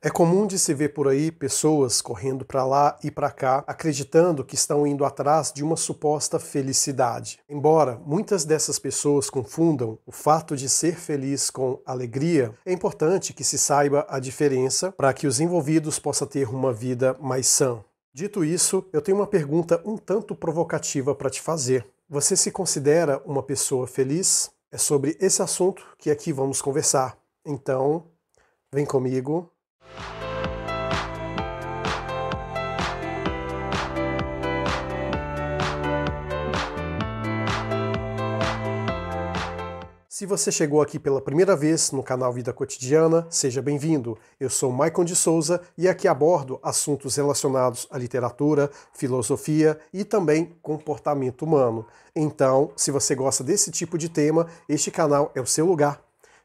É comum de se ver por aí pessoas correndo para lá e para cá, acreditando que estão indo atrás de uma suposta felicidade. Embora muitas dessas pessoas confundam o fato de ser feliz com alegria, é importante que se saiba a diferença para que os envolvidos possam ter uma vida mais sã. Dito isso, eu tenho uma pergunta um tanto provocativa para te fazer. Você se considera uma pessoa feliz? É sobre esse assunto que aqui vamos conversar. Então, vem comigo Se você chegou aqui pela primeira vez no canal Vida Cotidiana, seja bem-vindo. Eu sou Maicon de Souza e aqui abordo assuntos relacionados à literatura, filosofia e também comportamento humano. Então, se você gosta desse tipo de tema, este canal é o seu lugar.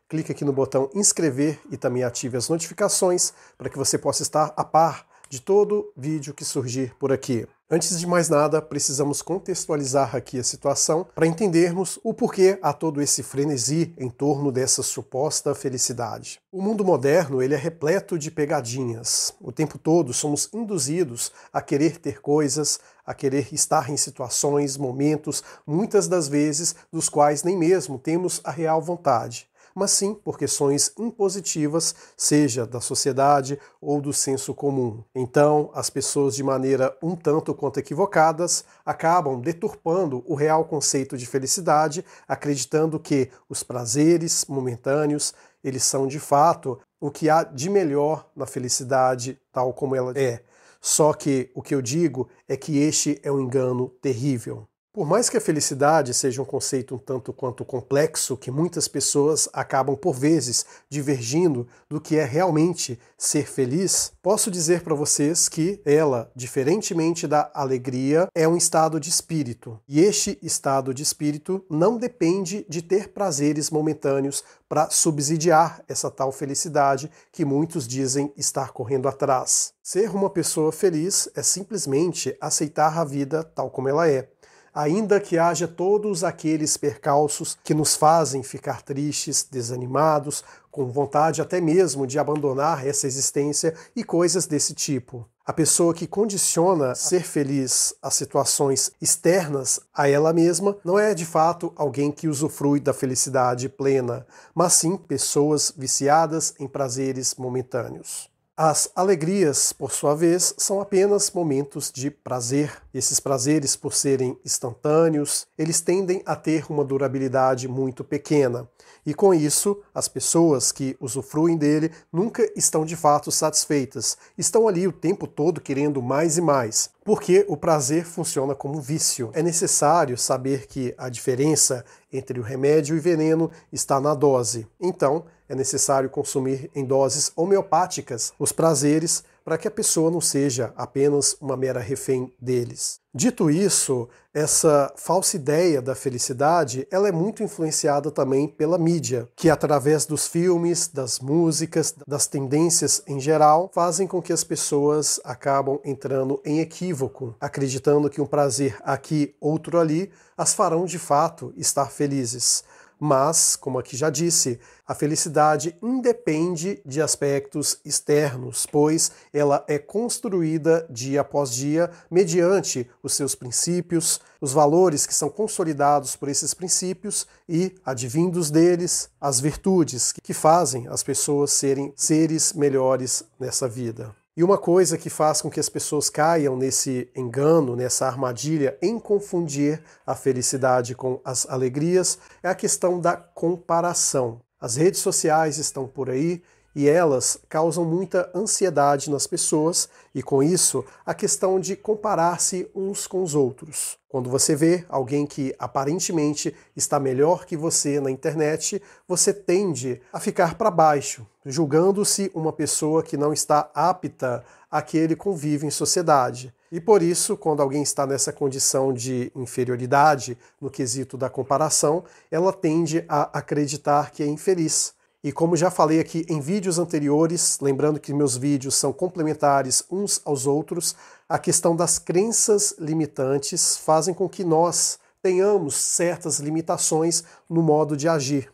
Clique aqui no botão inscrever e também ative as notificações para que você possa estar a par de todo vídeo que surgir por aqui. Antes de mais nada, precisamos contextualizar aqui a situação para entendermos o porquê há todo esse frenesi em torno dessa suposta felicidade. O mundo moderno ele é repleto de pegadinhas. O tempo todo somos induzidos a querer ter coisas, a querer estar em situações, momentos, muitas das vezes dos quais nem mesmo temos a real vontade mas sim por questões impositivas, seja da sociedade ou do senso comum. Então, as pessoas, de maneira um tanto quanto equivocadas, acabam deturpando o real conceito de felicidade, acreditando que os prazeres momentâneos eles são de fato o que há de melhor na felicidade tal como ela é. Só que o que eu digo é que este é um engano terrível. Por mais que a felicidade seja um conceito um tanto quanto complexo, que muitas pessoas acabam por vezes divergindo do que é realmente ser feliz, posso dizer para vocês que ela, diferentemente da alegria, é um estado de espírito. E este estado de espírito não depende de ter prazeres momentâneos para subsidiar essa tal felicidade que muitos dizem estar correndo atrás. Ser uma pessoa feliz é simplesmente aceitar a vida tal como ela é ainda que haja todos aqueles percalços que nos fazem ficar tristes, desanimados, com vontade até mesmo de abandonar essa existência e coisas desse tipo. A pessoa que condiciona ser feliz a situações externas a ela mesma não é de fato alguém que usufrui da felicidade plena, mas sim pessoas viciadas em prazeres momentâneos. As alegrias, por sua vez, são apenas momentos de prazer. Esses prazeres, por serem instantâneos, eles tendem a ter uma durabilidade muito pequena. E com isso, as pessoas que usufruem dele nunca estão de fato satisfeitas. Estão ali o tempo todo querendo mais e mais. Porque o prazer funciona como vício. É necessário saber que a diferença entre o remédio e veneno está na dose. Então, é necessário consumir em doses homeopáticas os prazeres para que a pessoa não seja apenas uma mera refém deles. Dito isso, essa falsa ideia da felicidade, ela é muito influenciada também pela mídia, que através dos filmes, das músicas, das tendências em geral, fazem com que as pessoas acabam entrando em equívoco, acreditando que um prazer aqui, outro ali, as farão de fato estar felizes. Mas, como aqui já disse, a felicidade independe de aspectos externos, pois ela é construída dia após dia mediante os seus princípios, os valores que são consolidados por esses princípios e, advindos deles, as virtudes que fazem as pessoas serem seres melhores nessa vida. E uma coisa que faz com que as pessoas caiam nesse engano, nessa armadilha em confundir a felicidade com as alegrias é a questão da comparação. As redes sociais estão por aí e elas causam muita ansiedade nas pessoas e com isso a questão de comparar-se uns com os outros. Quando você vê alguém que aparentemente está melhor que você na internet, você tende a ficar para baixo, julgando-se uma pessoa que não está apta a que ele convive em sociedade. E por isso, quando alguém está nessa condição de inferioridade no quesito da comparação, ela tende a acreditar que é infeliz e como já falei aqui em vídeos anteriores, lembrando que meus vídeos são complementares uns aos outros, a questão das crenças limitantes fazem com que nós tenhamos certas limitações no modo de agir.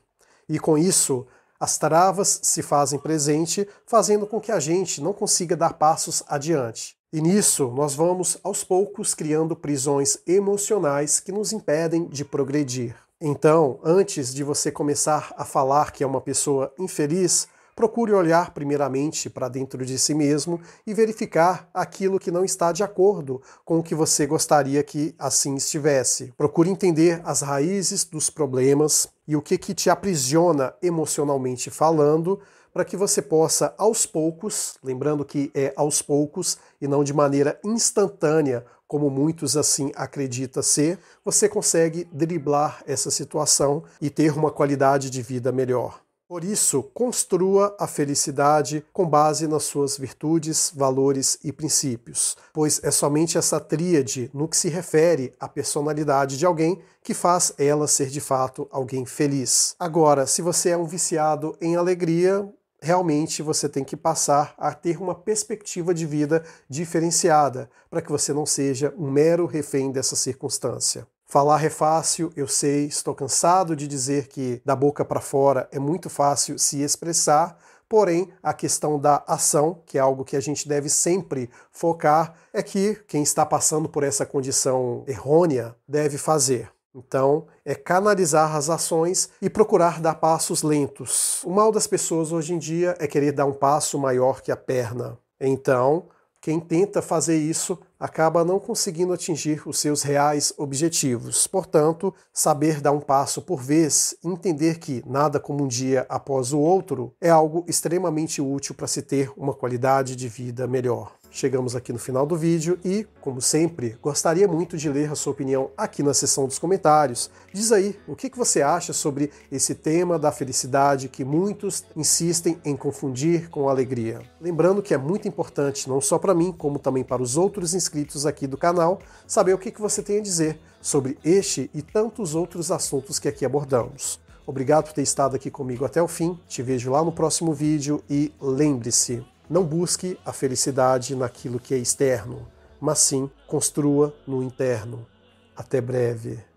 E com isso, As travas se fazem presente, fazendo com que a gente não consiga dar passos adiante. E nisso, nós vamos aos poucos criando prisões emocionais que nos impedem de progredir. Então, antes de você começar a falar que é uma pessoa infeliz, procure olhar primeiramente para dentro de si mesmo e verificar aquilo que não está de acordo com o que você gostaria que assim estivesse. Procure entender as raízes dos problemas e o que, que te aprisiona emocionalmente falando para que você possa, aos poucos, lembrando que é aos poucos e não de maneira instantânea, como muitos assim acreditam ser, você consegue driblar essa situação e ter uma qualidade de vida melhor. Por isso, construa a felicidade com base nas suas virtudes, valores e princípios, pois é somente essa tríade no que se refere à personalidade de alguém que faz ela ser de fato alguém feliz. Agora, se você é um viciado em alegria, realmente você tem que passar a ter uma perspectiva de vida diferenciada, para que você não seja um mero refém dessa circunstância. Falar é fácil, eu sei, estou cansado de dizer que da boca para fora é muito fácil se expressar, porém a questão da ação, que é algo que a gente deve sempre focar, é que quem está passando por essa condição errônea deve fazer. Então, é canalizar as ações e procurar dar passos lentos. O mal das pessoas hoje em dia é querer dar um passo maior que a perna. Então, quem tenta fazer isso acaba não conseguindo atingir os seus reais objetivos. Portanto, saber dar um passo por vez, entender que nada como um dia após o outro, é algo extremamente útil para se ter uma qualidade de vida melhor. Chegamos aqui no final do vídeo e, como sempre, gostaria muito de ler a sua opinião aqui na seção dos comentários. Diz aí o que você acha sobre esse tema da felicidade que muitos insistem em confundir com alegria. Lembrando que é muito importante, não só para mim, como também para os outros inscritos aqui do canal, saber o que você tem a dizer sobre este e tantos outros assuntos que aqui abordamos. Obrigado por ter estado aqui comigo até o fim. Te vejo lá no próximo vídeo e lembre-se, não busque a felicidade naquilo que é externo, mas sim construa no interno. Até breve.